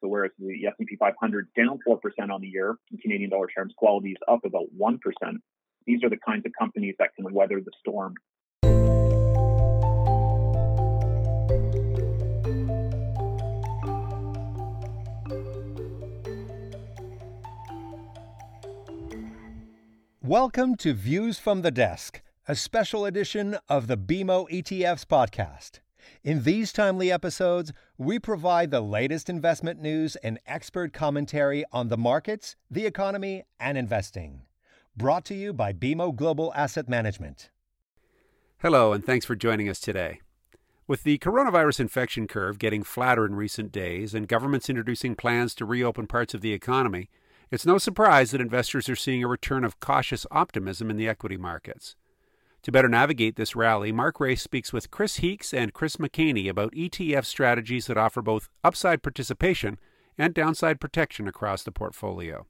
So whereas the S&P 500 down 4% on the year in Canadian dollar terms, quality is up about 1%. These are the kinds of companies that can weather the storm. Welcome to Views from the Desk, a special edition of the BMO ETFs podcast. In these timely episodes, we provide the latest investment news and expert commentary on the markets, the economy, and investing. Brought to you by BMO Global Asset Management. Hello, and thanks for joining us today. With the coronavirus infection curve getting flatter in recent days and governments introducing plans to reopen parts of the economy, it's no surprise that investors are seeing a return of cautious optimism in the equity markets. To better navigate this rally, Mark Raes speaks with Chris Heakes and Chris McHaney about ETF strategies that offer both upside participation and downside protection across the portfolio.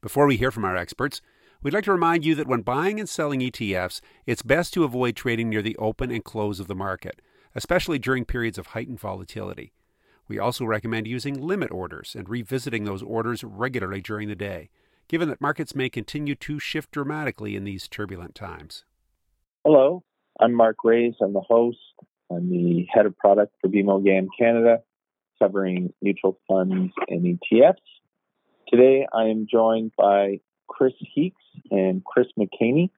Before we hear from our experts, we'd like to remind you that when buying and selling ETFs, it's best to avoid trading near the open and close of the market, especially during periods of heightened volatility. We also recommend using limit orders and revisiting those orders regularly during the day, given that markets may continue to shift dramatically in these turbulent times. Hello, I'm Mark Raes. I'm the host. I'm the head of product for BMO GAM Canada, covering mutual funds and ETFs. Today I am joined by Chris Heakes and Chris McHaney,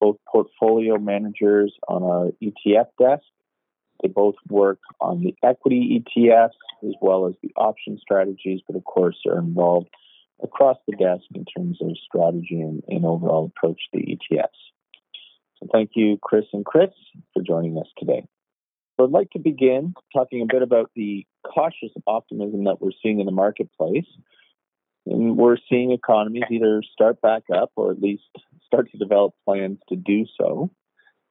both portfolio managers on our ETF desk. They both work on the equity ETFs as well as the option strategies, but of course are involved across the desk in terms of strategy and, and overall approach to the ETFs. So thank you, Chris and Chris, for joining us today. So I'd like to begin talking a bit about the cautious optimism that we're seeing in the marketplace. And we're seeing economies either start back up or at least start to develop plans to do so.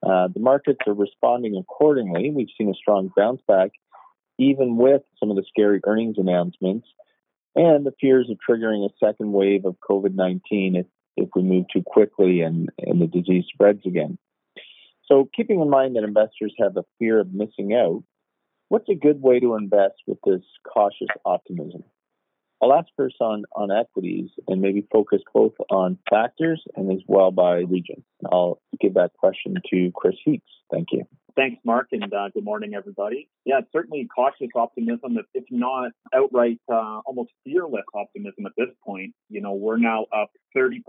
Uh, the markets are responding accordingly. We've seen a strong bounce back, even with some of the scary earnings announcements and the fears of triggering a second wave of COVID 19 if, if we move too quickly and, and the disease spreads again. So, keeping in mind that investors have a fear of missing out, what's a good way to invest with this cautious optimism? I'll ask first on, on equities and maybe focus both on factors and as well by region. I'll give that question to Chris Heakes. Thank you. Thanks, Mark, and uh, good morning, everybody. Yeah, certainly cautious optimism, if not outright uh, almost fearless optimism at this point. You know, we're now up 30%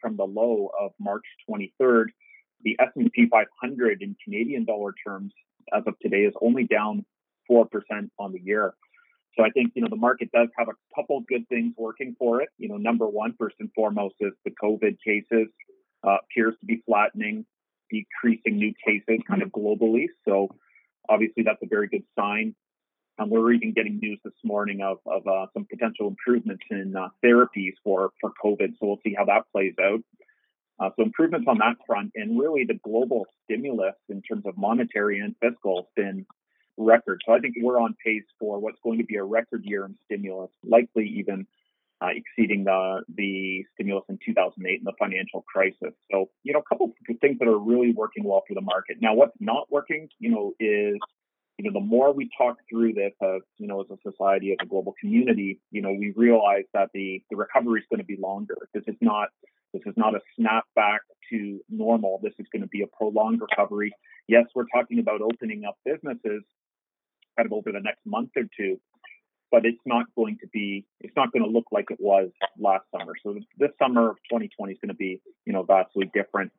from the low of March 23rd. The S&P 500 in Canadian dollar terms as of today is only down 4% on the year. So I think, you know, the market does have a couple good things working for it. You know, number one, first and foremost, is the COVID cases uh, appears to be flattening, decreasing new cases kind of globally. So obviously that's a very good sign. Um, we're even getting news this morning of, of uh, some potential improvements in uh, therapies for, for COVID. So we'll see how that plays out. Uh, so improvements on that front, and really the global stimulus in terms of monetary and fiscal has been record. So I think we're on pace for what's going to be a record year in stimulus, likely even uh, exceeding the the stimulus in 2008 and the financial crisis. So you know, a couple of things that are really working well for the market. Now, what's not working, you know, is you know the more we talk through this as you know as a society as a global community, you know, we realize that the the recovery is going to be longer. This is not this is not a snap back to normal. This is going to be a prolonged recovery. Yes, we're talking about opening up businesses kind of over the next month or two. But it's not going to be, it's not going to look like it was last summer. So this summer of 2020 is going to be, you know, vastly different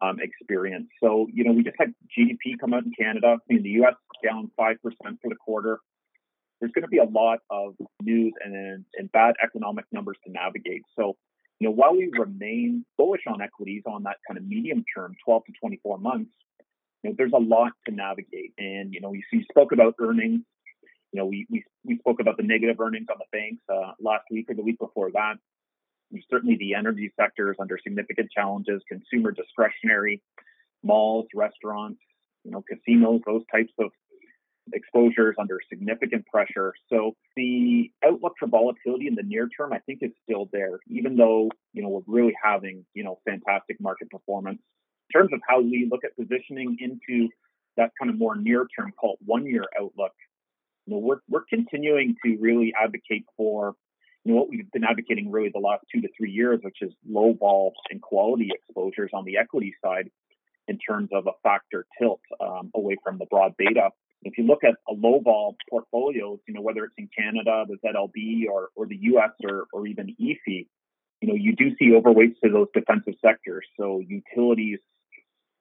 um, experience. So, you know, we just had GDP come out in Canada. In the US, down 5% for the quarter. There's going to be a lot of news and, and bad economic numbers to navigate. So, you know, while we remain bullish on equities on that kind of medium term, 12 to 24 months, you know, there's a lot to navigate. And, you know, you, you spoke about earnings. You know, we, we, we spoke about the negative earnings on the banks uh, last week or the week before that. And certainly the energy sector is under significant challenges, consumer discretionary, malls, restaurants, you know, casinos, those types of exposures under significant pressure. So the outlook for volatility in the near term, I think, is still there, even though, you know, we're really having, you know, fantastic market performance terms of how we look at positioning into that kind of more near term, called one year outlook, you know, we're we're continuing to really advocate for you know what we've been advocating really the last two to three years, which is low vol and quality exposures on the equity side in terms of a factor tilt um, away from the broad beta. If you look at a low vol portfolios, you know whether it's in Canada, the ZLB, or or the U.S. or or even EAFE, you know you do see overweights to those defensive sectors. So utilities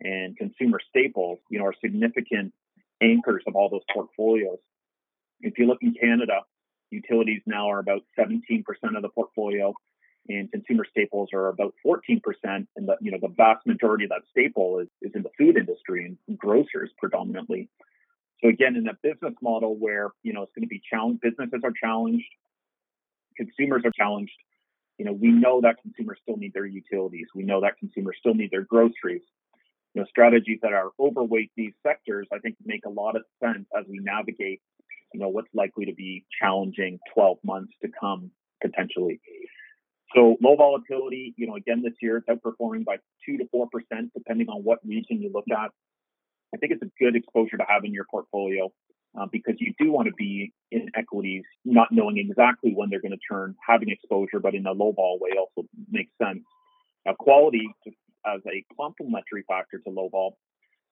and consumer staples, you know, are significant anchors of all those portfolios. If you look in Canada, utilities now are about 17% of the portfolio, and consumer staples are about 14%. And the you know the vast majority of that staple is, is in the food industry and grocers predominantly. So again, in a business model where you know it's going to be challenged, businesses are challenged, consumers are challenged. You know, we know that consumers still need their utilities. We know that consumers still need their groceries. You know, strategies that are overweight these sectors, I think, make a lot of sense as we navigate you know, what's likely to be challenging 12 months to come potentially. So low volatility, you know, again this year it's outperforming by two to four percent, depending on what region you look at. I think it's a good exposure to have in your portfolio uh, because you do want to be in equities, not knowing exactly when they're going to turn. Having exposure, but in a low vol way, also makes sense. Now, quality as a complementary factor to low vol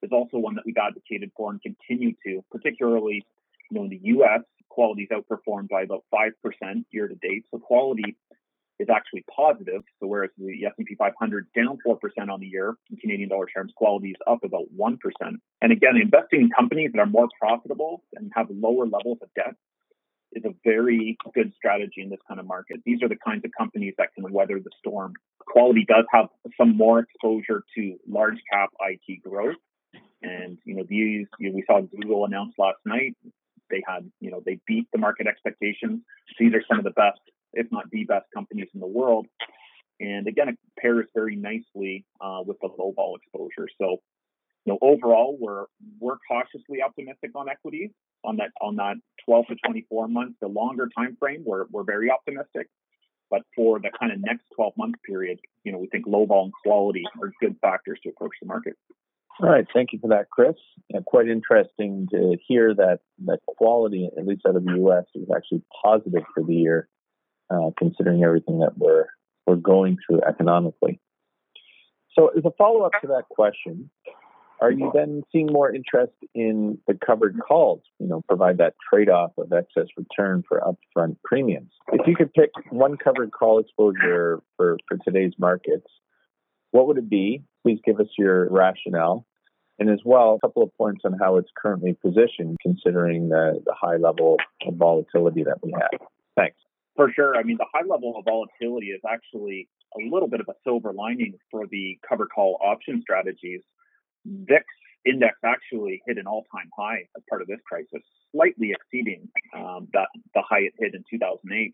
is also one that we've advocated for and continue to, particularly you know, in the U.S., quality is outperformed by about 5% year to date. So quality is actually positive. So whereas the S&P 500 down 4% on the year in Canadian dollar terms, quality is up about 1%. And again, investing in companies that are more profitable and have lower levels of debt is a very good strategy in this kind of market. These are the kinds of companies that can weather the storm. Quality does have some more exposure to large cap IT growth. And, you know, these, you know, we saw Google announce last night they had, you know, they beat the market expectations. These are some of the best, if not the best companies in the world. And again, it pairs very nicely uh, with the low vol exposure. So, you know, overall, we're we're cautiously optimistic on equities on that on that 12 to 24 months. The longer time frame, we're we're very optimistic. But for the kind of next 12 month period, you know, we think low vol and quality are good factors to approach the market. All right, thank you for that, Chris. Yeah, quite interesting to hear that that quality, at least out of the U.S., is actually positive for the year, uh, considering everything that we're we're going through economically. So, as a follow up to that question, are you then seeing more interest in the covered calls? You know, provide that trade off of excess return for upfront premiums. If you could pick one covered call exposure for for today's markets, what would it be? Please give us your rationale. And as well, a couple of points on how it's currently positioned, considering the, the high level of volatility that we have. Thanks. For sure. I mean, the high level of volatility is actually a little bit of a silver lining for the cover call option strategies. VIX index actually hit an all-time high as part of this crisis, slightly exceeding um, that the high it hit in 2008.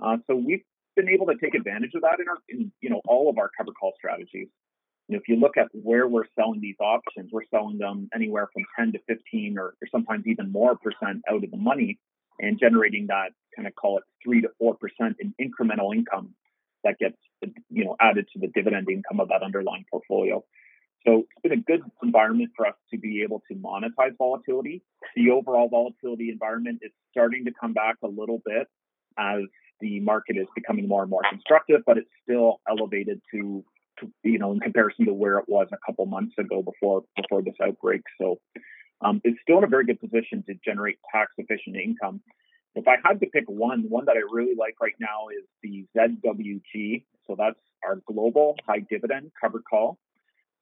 Uh, so we've been able to take advantage of that in, our, in you know all of our cover call strategies. And if you look at where we're selling these options, we're selling them anywhere from 10 to 15 or, or sometimes even more percent out of the money and generating that kind of call it three to four percent in incremental income that gets you know added to the dividend income of that underlying portfolio. So it's been a good environment for us to be able to monetize volatility. The overall volatility environment is starting to come back a little bit as the market is becoming more and more constructive, but it's still elevated to you know, in comparison to where it was a couple months ago before before this outbreak. So um, it's still in a very good position to generate tax efficient income. If I had to pick one, one that I really like right now is the ZWG. So that's our global high dividend covered call.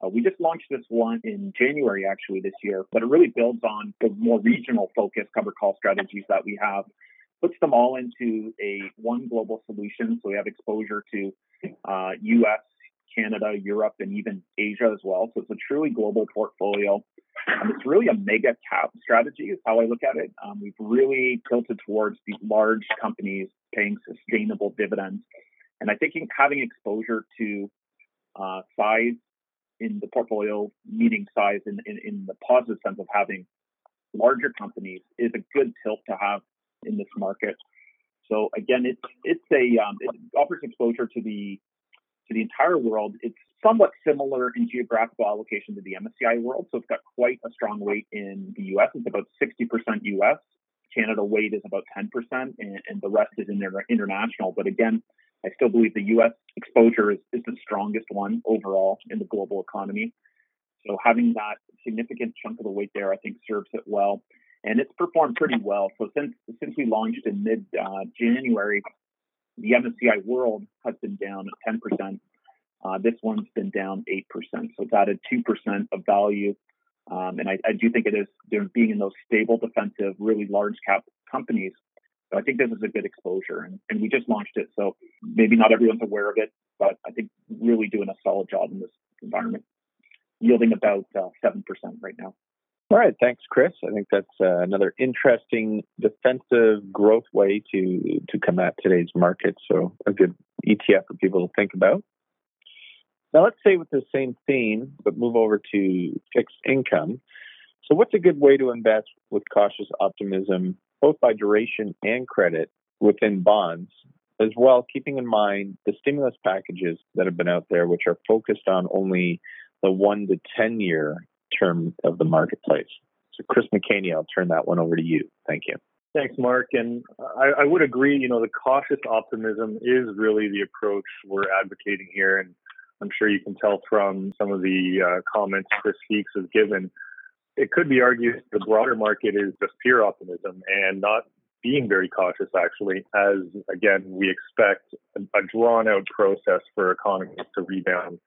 Uh, we just launched this one in January, actually, this year, but it really builds on the more regional focused covered call strategies that we have, puts them all into a one global solution. So we have exposure to uh, US, Canada, Europe, and even Asia as well. So it's a truly global portfolio. Um, it's really a mega cap strategy, is how I look at it. Um, we've really tilted towards these large companies paying sustainable dividends. And I think having exposure to uh, size in the portfolio, meeting size in, in, in the positive sense of having larger companies, is a good tilt to have in this market. So again, it's it's a um, it offers exposure to the to the entire world, it's somewhat similar in geographical allocation to the MSCI world. So it's got quite a strong weight in the US. It's about 60% US. Canada weight is about 10%, and, and the rest is in their international. But again, I still believe the U.S. exposure is, is the strongest one overall in the global economy. So having that significant chunk of the weight there, I think, serves it well, and it's performed pretty well. So since since we launched in mid uh, January, the MSCI World has been down 10%. Uh, this one's been down 8%. So it's added 2% of value. Um, and I, I, do think it is being in those stable, defensive, really large cap companies. So I think this is a good exposure. And, and we just launched it. So maybe not everyone's aware of it, but I think really doing a solid job in this environment, yielding about uh, 7% right now. All right, thanks, Chris. I think that's uh, another interesting defensive growth way to to come at today's market. So a good ETF for people to think about. Now let's stay with the same theme, but move over to fixed income. So what's a good way to invest with cautious optimism, both by duration and credit, within bonds, as well keeping in mind the stimulus packages that have been out there, which are focused on only the one to ten year term of the marketplace. So, Chris McHaney, I'll turn that one over to you. Thank you. Thanks, Mark. And I, I, would agree, you know, the cautious optimism is really the approach we're advocating here. And I'm sure you can tell from some of the uh, comments Chris Heakes has given. It could be argued the broader market is just pure optimism and not being very cautious, actually, as again, we expect a, drawn out process for economies to rebound.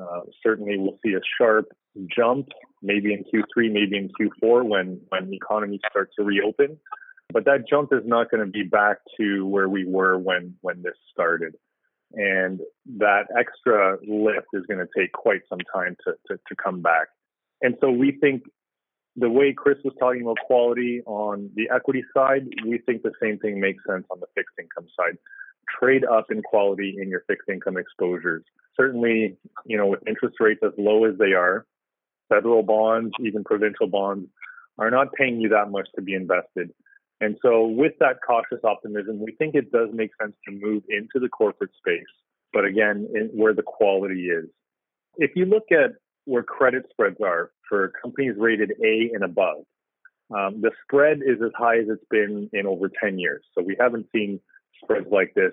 Uh, certainly, we'll see a sharp jump, maybe in Q3, maybe in Q4 when when the economy starts to reopen. But that jump is not going to be back to where we were when when this started, and that extra lift is going to take quite some time to, to, to come back. And so we think the way Chris was talking about quality on the equity side, we think the same thing makes sense on the fixed income side. Trade up in quality in your fixed income exposures. Certainly, you know, with interest rates as low as they are, federal bonds, even provincial bonds, are not paying you that much to be invested. And so, with that cautious optimism, we think it does make sense to move into the corporate space, but again, in, where the quality is. If you look at where credit spreads are for companies rated A and above, um, the spread is as high as it's been in over 10 years. So, we haven't seen spreads like this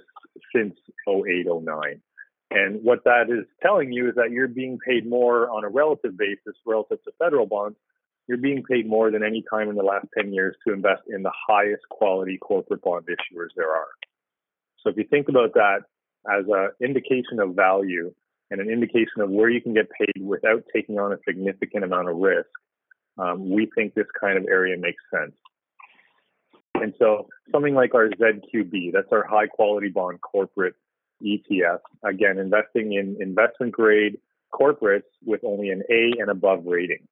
since 08, 09. And what that is telling you is that you're being paid more on a relative basis relative to federal bonds. You're being paid more than any time in the last 10 years to invest in the highest quality corporate bond issuers there are. So if you think about that as an indication of value and an indication of where you can get paid without taking on a significant amount of risk, um, we think this kind of area makes sense. And so something like our ZQB, that's our high quality bond corporate ETF. Again, investing in investment grade corporates with only an A and above rating.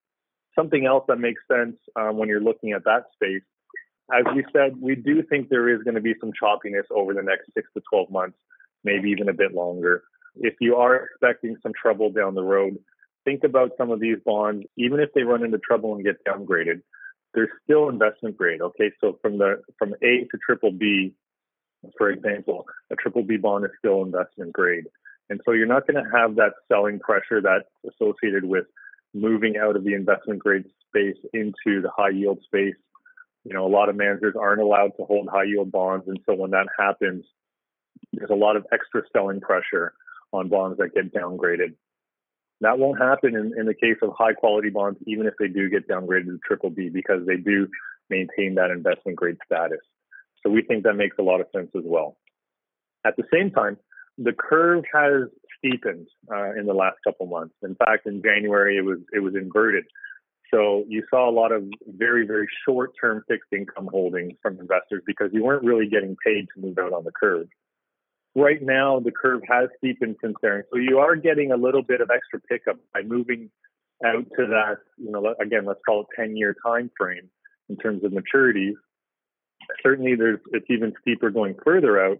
Something else that makes sense um, when you're looking at that space, as we said, we do think there is going to be some choppiness over the next six to 12 months, maybe even a bit longer. If you are expecting some trouble down the road, think about some of these bonds, even if they run into trouble and get downgraded, they're still investment grade. Okay, so from the from A to triple B, for example, a triple B bond is still investment grade. And so you're not going to have that selling pressure that's associated with moving out of the investment grade space into the high yield space. You know, a lot of managers aren't allowed to hold high yield bonds. And so when that happens, there's a lot of extra selling pressure on bonds that get downgraded. That won't happen in, in the case of high quality bonds, even if they do get downgraded to triple B, because they do maintain that investment grade status. So we think that makes a lot of sense as well. At the same time, the curve has steepened uh, in the last couple months. In fact, in January it was it was inverted. So you saw a lot of very very short term fixed income holdings from investors because you weren't really getting paid to move out on the curve. Right now, the curve has steepened since then, so you are getting a little bit of extra pickup by moving out to that. You know, again, let's call it 10 year time frame in terms of maturities certainly there's it's even steeper going further out.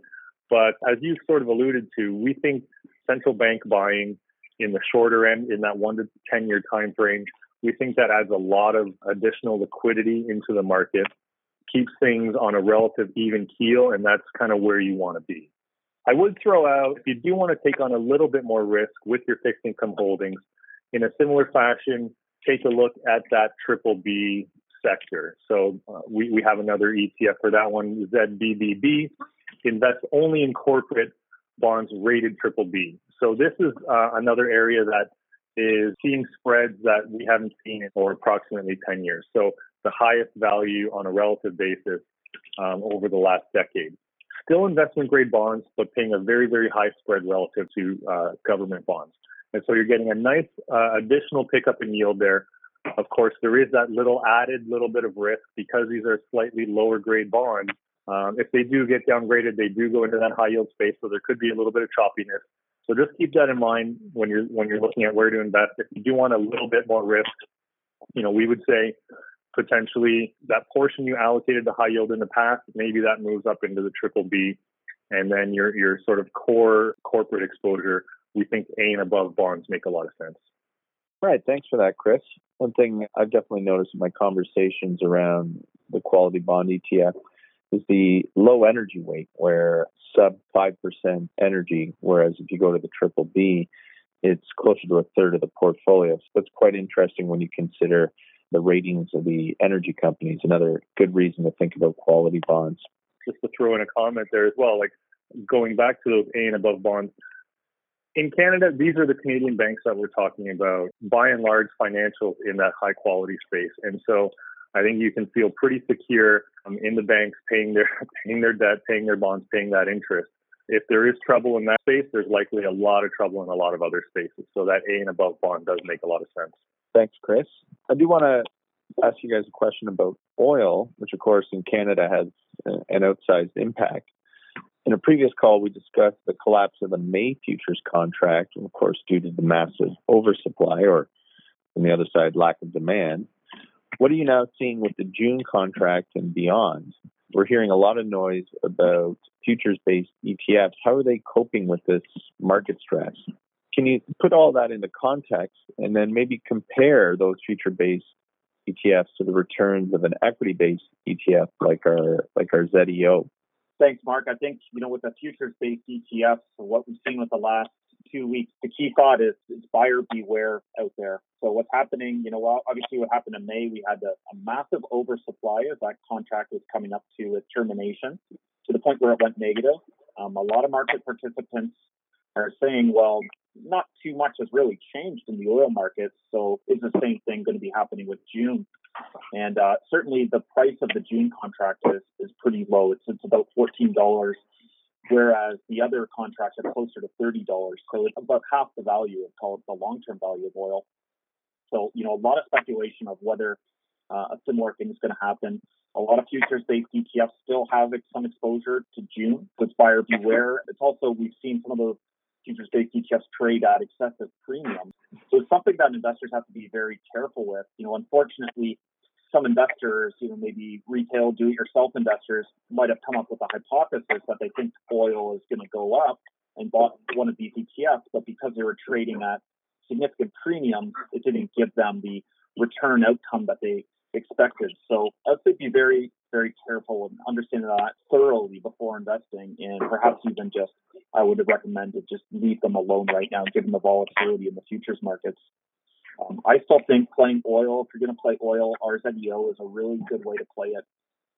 But as you sort of alluded to, we think central bank buying in the shorter end, in that one to 10 year time frame, we think that adds a lot of additional liquidity into the market, keeps things on a relative even keel, and that's kind of where you want to be. I would throw out, if you do want to take on a little bit more risk with your fixed income holdings, in a similar fashion, take a look at that triple B sector. So uh, we, we have another ETF for that one, ZBBB, invests only in corporate bonds rated triple B. So this is uh, another area that is seeing spreads that we haven't seen for approximately 10 years. So the highest value on a relative basis um, over the last decade. Still investment grade bonds, but paying a very, very high spread relative to uh, government bonds. And so you're getting a nice uh, additional pickup in yield there. Of course, there is that little added little bit of risk because these are slightly lower grade bonds. Um, if they do get downgraded, they do go into that high yield space, so there could be a little bit of choppiness. So just keep that in mind when you're when you're looking at where to invest. If you do want a little bit more risk, you know, we would say potentially that portion you allocated to high yield in the past, maybe that moves up into the triple B, and then your your sort of core corporate exposure. We think A and above bonds make a lot of sense. Right. Thanks for that, Chris. One thing I've definitely noticed in my conversations around the quality bond ETF is the low energy weight, where sub 5% energy, whereas if you go to the triple B, it's closer to a third of the portfolio. So that's quite interesting when you consider the ratings of the energy companies. Another good reason to think about quality bonds. Just to throw in a comment there as well, like going back to those A and above bonds, in Canada, these are the Canadian banks that we're talking about, by and large, financials in that high quality space. And so I think you can feel pretty secure um, in the banks paying their paying their debt, paying their bonds, paying that interest. If there is trouble in that space, there's likely a lot of trouble in a lot of other spaces. So that A and above bond does make a lot of sense. Thanks, Chris. I do want to ask you guys a question about oil, which of course in Canada has an outsized impact. In a previous call, we discussed the collapse of the May futures contract, of course, due to the massive oversupply, or on the other side, lack of demand. What are you now seeing with the June contract and beyond? We're hearing a lot of noise about futures based ETFs. How are they coping with this market stress? Can you put all that into context and then maybe compare those future based ETFs to the returns of an equity based ETF like our like our ZEO? Thanks, Mark. I think, you know, with the futures based ETFs, what we've seen with the last two weeks, the key thought is, is buyer beware out there. So what's happening, you know, obviously what happened in May, we had a, a massive oversupply as that contract was coming up to its termination to the point where it went negative. Um, a lot of market participants are saying, well, not too much has really changed in the oil markets. So is the same thing going to be happening with June? And uh, certainly the price of the June contract is, is pretty low. It's, it's about $14, whereas the other contracts are closer to $30. So it's about half the value of call it the long-term value of oil. So, you know, a lot of speculation of whether uh, a similar thing is going to happen. A lot of futures-based ETFs still have some exposure to June. So it's buyer beware. It's also we've seen some of those futures-based ETFs trade at excessive premiums. So it's something that investors have to be very careful with. You know, unfortunately, some investors, you know, maybe retail do-it-yourself investors, might have come up with a hypothesis that they think oil is going to go up and bought one of these ETFs, but because they were trading at significant premiums, it didn't give them the return outcome that they expected. So I'd say be very, very careful and understand that thoroughly before investing, and perhaps even just I would recommend to just leave them alone right now, given the volatility in the futures markets. Um, I still think playing oil, if you're going to play oil, our ZEO is a really good way to play it.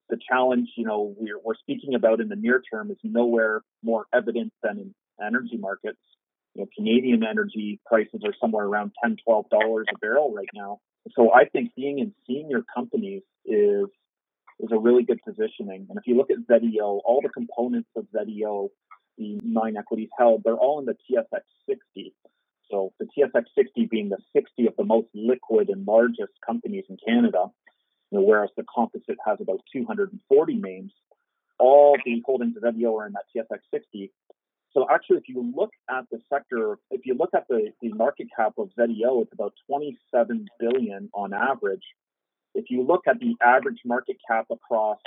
The challenge, you know, we're, we're speaking about in the near term is nowhere more evident than in energy markets. You know, Canadian energy prices are somewhere around 10 $12 a barrel right now. So I think being in senior companies is is a really good positioning. And if you look at ZEO, all the components of ZEO, the nine equities held, they're all in the TSX 60. So the TSX 60 being the 60 of the most liquid and largest companies in Canada, you know, whereas the composite has about 240 names. All the holdings of ZEO are in that TSX 60. So actually, if you look at the sector, if you look at the, the market cap of ZEO, it's about 27 billion on average. If you look at the average market cap across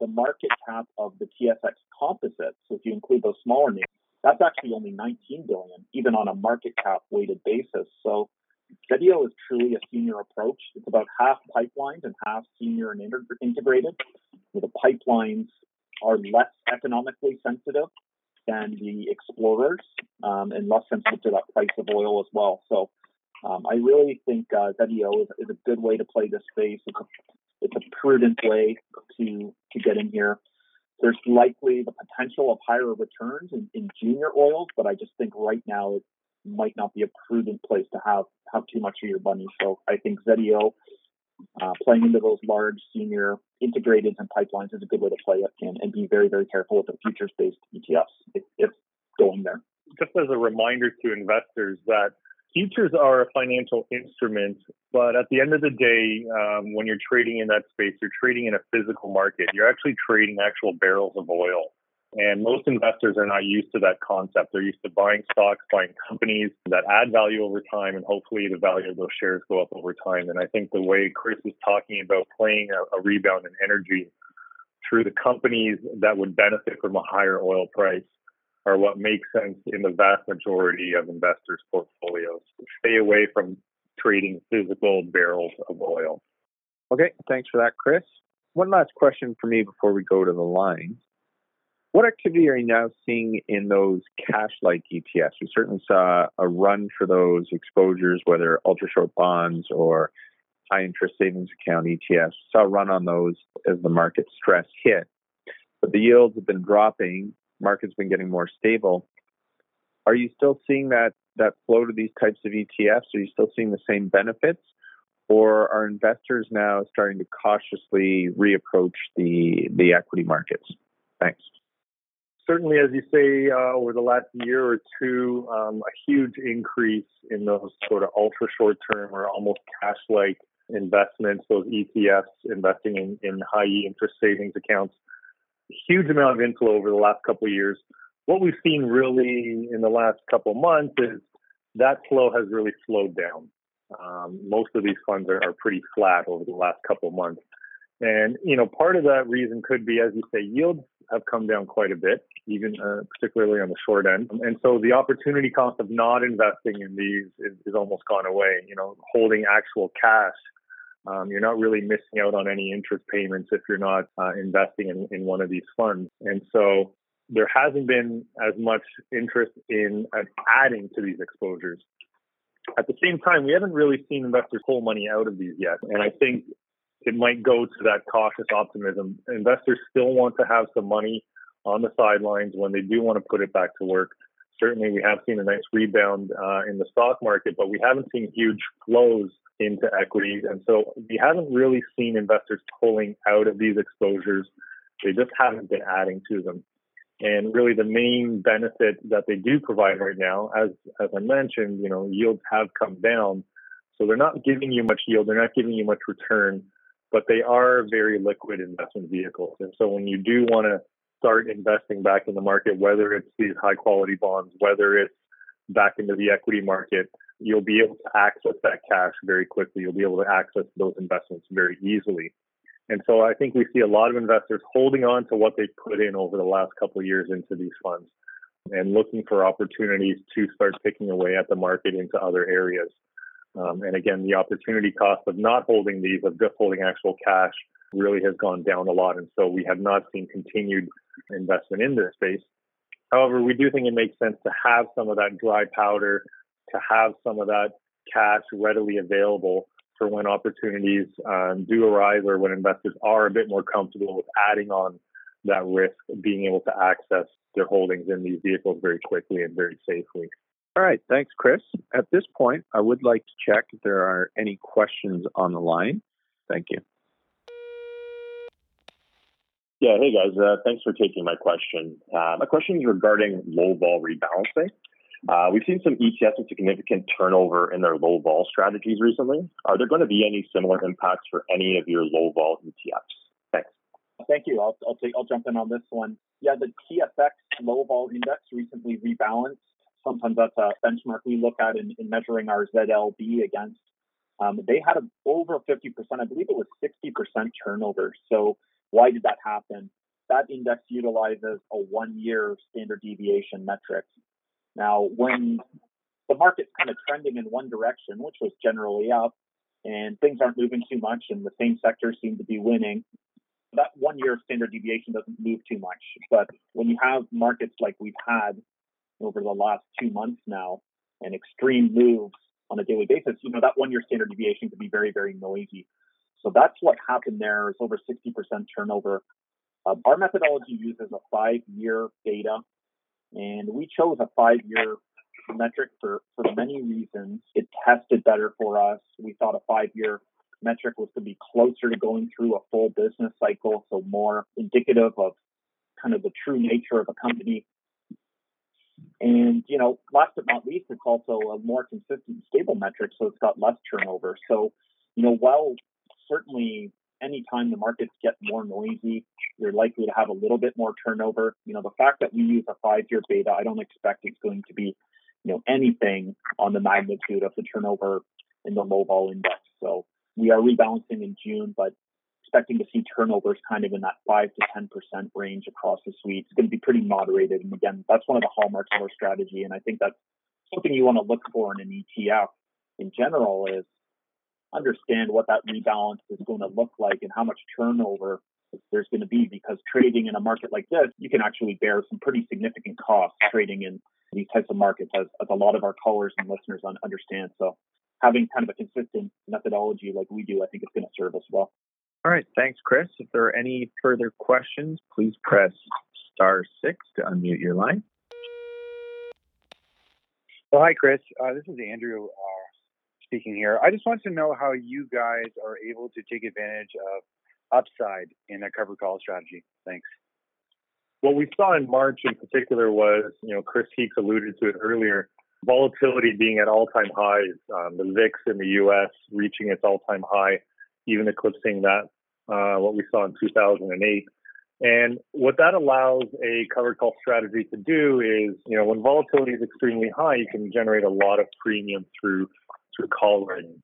the market cap of the TSX composite, so if you include those smaller names, that's actually only 19 billion, even on a market cap weighted basis. So ZEO is truly a senior approach. It's about half pipelines and half senior and integrated. The pipelines are less economically sensitive than the explorers um, and less sensitive to that price of oil as well. So um, I really think uh, ZEO is, is, a good way to play this space. It's a it's a prudent way to to get in here. There's likely the potential of higher returns in, in junior oils, but I just think right now it might not be a prudent place to have have too much of your money. So I think ZEO uh, playing into those large senior integrated and pipelines is a good way to play it and, and be very, very careful with the futures based ETFs if, if going there. Just as a reminder to investors that futures are a financial instrument, but at the end of the day, um, when you're trading in that space, you're trading in a physical market. You're actually trading actual barrels of oil. And most investors are not used to that concept. They're used to buying stocks, buying companies that add value over time, and hopefully the value of those shares go up over time. And I think the way Chris is talking about playing a, a rebound in energy through the companies that would benefit from a higher oil price are what makes sense in the vast majority of investors' portfolios. Stay away from trading physical barrels of oil. Okay, thanks for that, Chris. One last question for me before we go to the lines. What activity are you now seeing in those cash like ETFs? We certainly saw a run for those exposures, whether ultra short bonds or high interest savings account ETFs. Saw a run on those as the market stress hit. But the yields have been dropping, market's been getting more stable. Are you still seeing that that flow to these types of ETFs? Are you still seeing the same benefits? Or are investors now starting to cautiously reapproach the the equity markets? Thanks certainly, as you say, uh, over the last year or two, um, a huge increase in those sort of ultra short term or almost cash like investments, those ETFs investing in, in high interest savings accounts. Huge amount of inflow over the last couple of years. What we've seen really in the last couple of months is that flow has really slowed down. Um, most of these funds are, are pretty flat over the last couple of months. And, you know, part of that reason could be, as you say, yields have come down quite a bit, even uh, particularly on the short end. And so the opportunity cost of not investing in these is, is almost gone away. You know, holding actual cash, um, you're not really missing out on any interest payments if you're not uh, investing in, in one of these funds. And so there hasn't been as much interest in uh, adding to these exposures. At the same time, we haven't really seen investors pull money out of these yet. And I think it might go to that cautious optimism. Investors still want to have some money on the sidelines when they do want to put it back to work. Certainly, we have seen a nice rebound uh, in the stock market, but we haven't seen huge flows into equities. And so we haven't really seen investors pulling out of these exposures. They just haven't been adding to them. And really, the main benefit that they do provide right now, as as I mentioned, you know, yields have come down, so they're not giving you much yield. They're not giving you much return but they are very liquid investment vehicles. And so when you do want to start investing back in the market, whether it's these high quality bonds, whether it's back into the equity market, you'll be able to access that cash very quickly. You'll be able to access those investments very easily. And so I think we see a lot of investors holding on to what they've put in over the last couple of years into these funds and looking for opportunities to start picking away at the market into other areas. Um, and again, the opportunity cost of not holding these, of just holding actual cash, really has gone down a lot. And so we have not seen continued investment in this space. However, we do think it makes sense to have some of that dry powder, to have some of that cash readily available for when opportunities um, do arise or when investors are a bit more comfortable with adding on that risk being able to access their holdings in these vehicles very quickly and very safely. All right, thanks, Chris. At this point, I would like to check if there are any questions on the line. Thank you. Yeah, hey guys, uh, thanks for taking my question. Uh, my question is regarding low vol rebalancing. Uh, we've seen some ETFs with significant turnover in their low vol strategies recently. Are there going to be any similar impacts for any of your low vol ETFs? Thanks. Thank you. I'll, I'll take. I'll jump in on this one. Yeah, the TSX low vol index recently rebalanced sometimes that's a benchmark we look at in, in measuring our ZLB against. Um, they had over 50%, I believe it was 60% turnover. So why did that happen? That index utilizes a one-year standard deviation metric. Now, when the market's kind of trending in one direction, which was generally up, and things aren't moving too much, and the same sectors seem to be winning, that one year standard deviation doesn't move too much. But when you have markets like we've had over the last two months now and extreme moves on a daily basis, you know, that one year standard deviation could be very, very noisy. So that's what happened there is over 60% turnover. Uh, our methodology uses a five-year data, and we chose a five-year metric for, for many reasons. It tested better for us. We thought a five-year metric was to be closer to going through a full business cycle, so more indicative of kind of the true nature of a company. And, you know, last but not least, it's also a more consistent, stable metric, so it's got less turnover. So, you know, while certainly anytime the markets get more noisy, you're likely to have a little bit more turnover. You know, the fact that we use a five-year beta, I don't expect it's going to be, you know, anything on the magnitude of the turnover in the low vol index. So we are rebalancing in June, but expecting to see turnovers kind of in that 5 to 10% range across the suite. It's going to be pretty moderated. And again, that's one of the hallmarks of our strategy. And I think that's something you want to look for in an ETF in general is understand what that rebalance is going to look like and how much turnover there's going to be because trading in a market like this, you can actually bear some pretty significant costs trading in these types of markets as, as a lot of our callers and listeners understand. So having kind of a consistent methodology like we do, I think it's going to serve us well. All right. Thanks, Chris. If there are any further questions, please press star six to unmute your line. Well, hi, Chris. Uh, this is Andrew uh, speaking here. I just want to know how you guys are able to take advantage of upside in a covered call strategy. Thanks. What we saw in March in particular was, you know, Chris Heakes alluded to it earlier, volatility being at all-time highs, um, the VIX in the U.S. reaching its all-time high, even eclipsing that uh, what we saw in 2008. And what that allows a covered call strategy to do is, you know, when volatility is extremely high, you can generate a lot of premium through through call writing.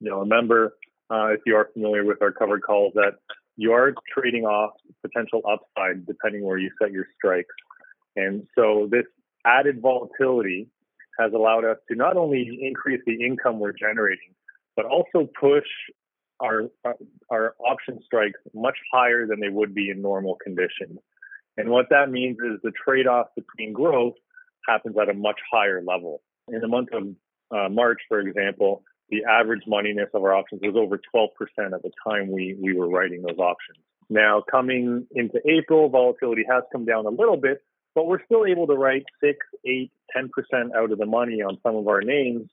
You know, remember uh, if you are familiar with our covered calls that you are trading off potential upside depending where you set your strikes. And so this added volatility has allowed us to not only increase the income we're generating, but also push our our option strikes much higher than they would be in normal conditions. And what that means is the trade-off between growth happens at a much higher level. In the month of uh, March, for example, the average moneyness of our options was over 12% at the time we, we were writing those options. Now, coming into April, volatility has come down a little bit, but we're still able to write 6, 8, 10% out of the money on some of our names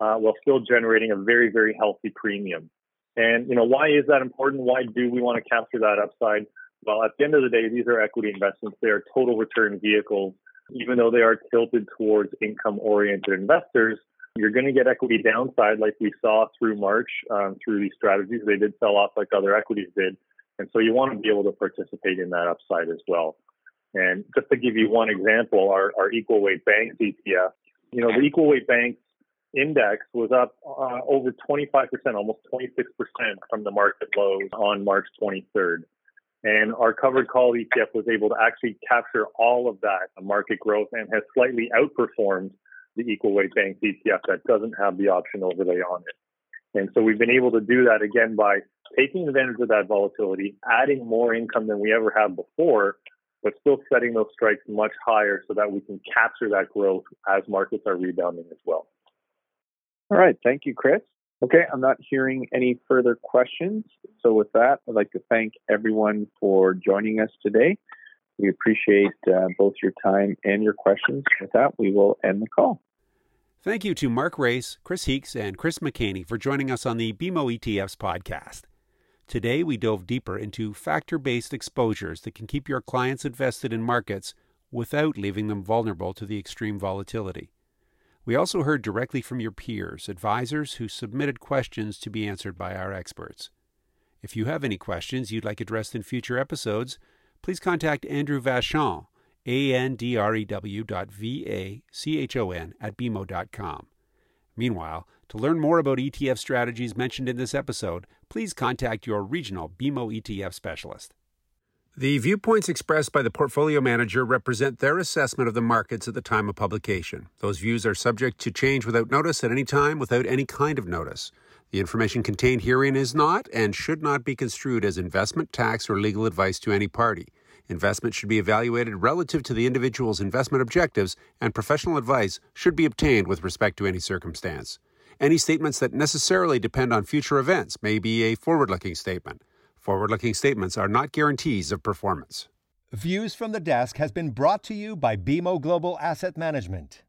uh, while still generating a very, very healthy premium. And, you know, why is that important? Why do we want to capture that upside? Well, at the end of the day, these are equity investments. They are total return vehicles. Even though they are tilted towards income oriented investors, you're going to get equity downside like we saw through March um, through these strategies. They did sell off like other equities did. And so you want to be able to participate in that upside as well. And just to give you one example, our, our equal weight banks ETF, you know, the equal weight banks index was up uh, over 25%, almost 26% from the market lows on March 23rd. And our covered call ETF was able to actually capture all of that market growth and has slightly outperformed the equal weight bank ETF that doesn't have the option overlay on it. And so we've been able to do that again by taking advantage of that volatility, adding more income than we ever have before, but still setting those strikes much higher so that we can capture that growth as markets are rebounding as well. All right. Thank you, Chris. Okay, I'm not hearing any further questions. So, with that, I'd like to thank everyone for joining us today. We appreciate uh, both your time and your questions. With that, we will end the call. Thank you to Mark Raes, Chris Heakes, and Chris McHaney for joining us on the BMO ETFs podcast. Today, we dove deeper into factor based exposures that can keep your clients invested in markets without leaving them vulnerable to the extreme volatility. We also heard directly from your peers, advisors who submitted questions to be answered by our experts. If you have any questions you'd like addressed in future episodes, please contact Andrew Vachon, A-N-D-R-E-W dot V-A-C-H-O-N at BMO.com. Meanwhile, to learn more about ETF strategies mentioned in this episode, please contact your regional BMO ETF specialist. The viewpoints expressed by the portfolio manager represent their assessment of the markets at the time of publication. Those views are subject to change without notice at any time without any kind of notice. The information contained herein is not and should not be construed as investment, tax, or legal advice to any party. Investment should be evaluated relative to the individual's investment objectives, and professional advice should be obtained with respect to any circumstance. Any statements that necessarily depend on future events may be a forward looking statement. Forward looking statements are not guarantees of performance. Views from the Desk has been brought to you by BMO Global Asset Management.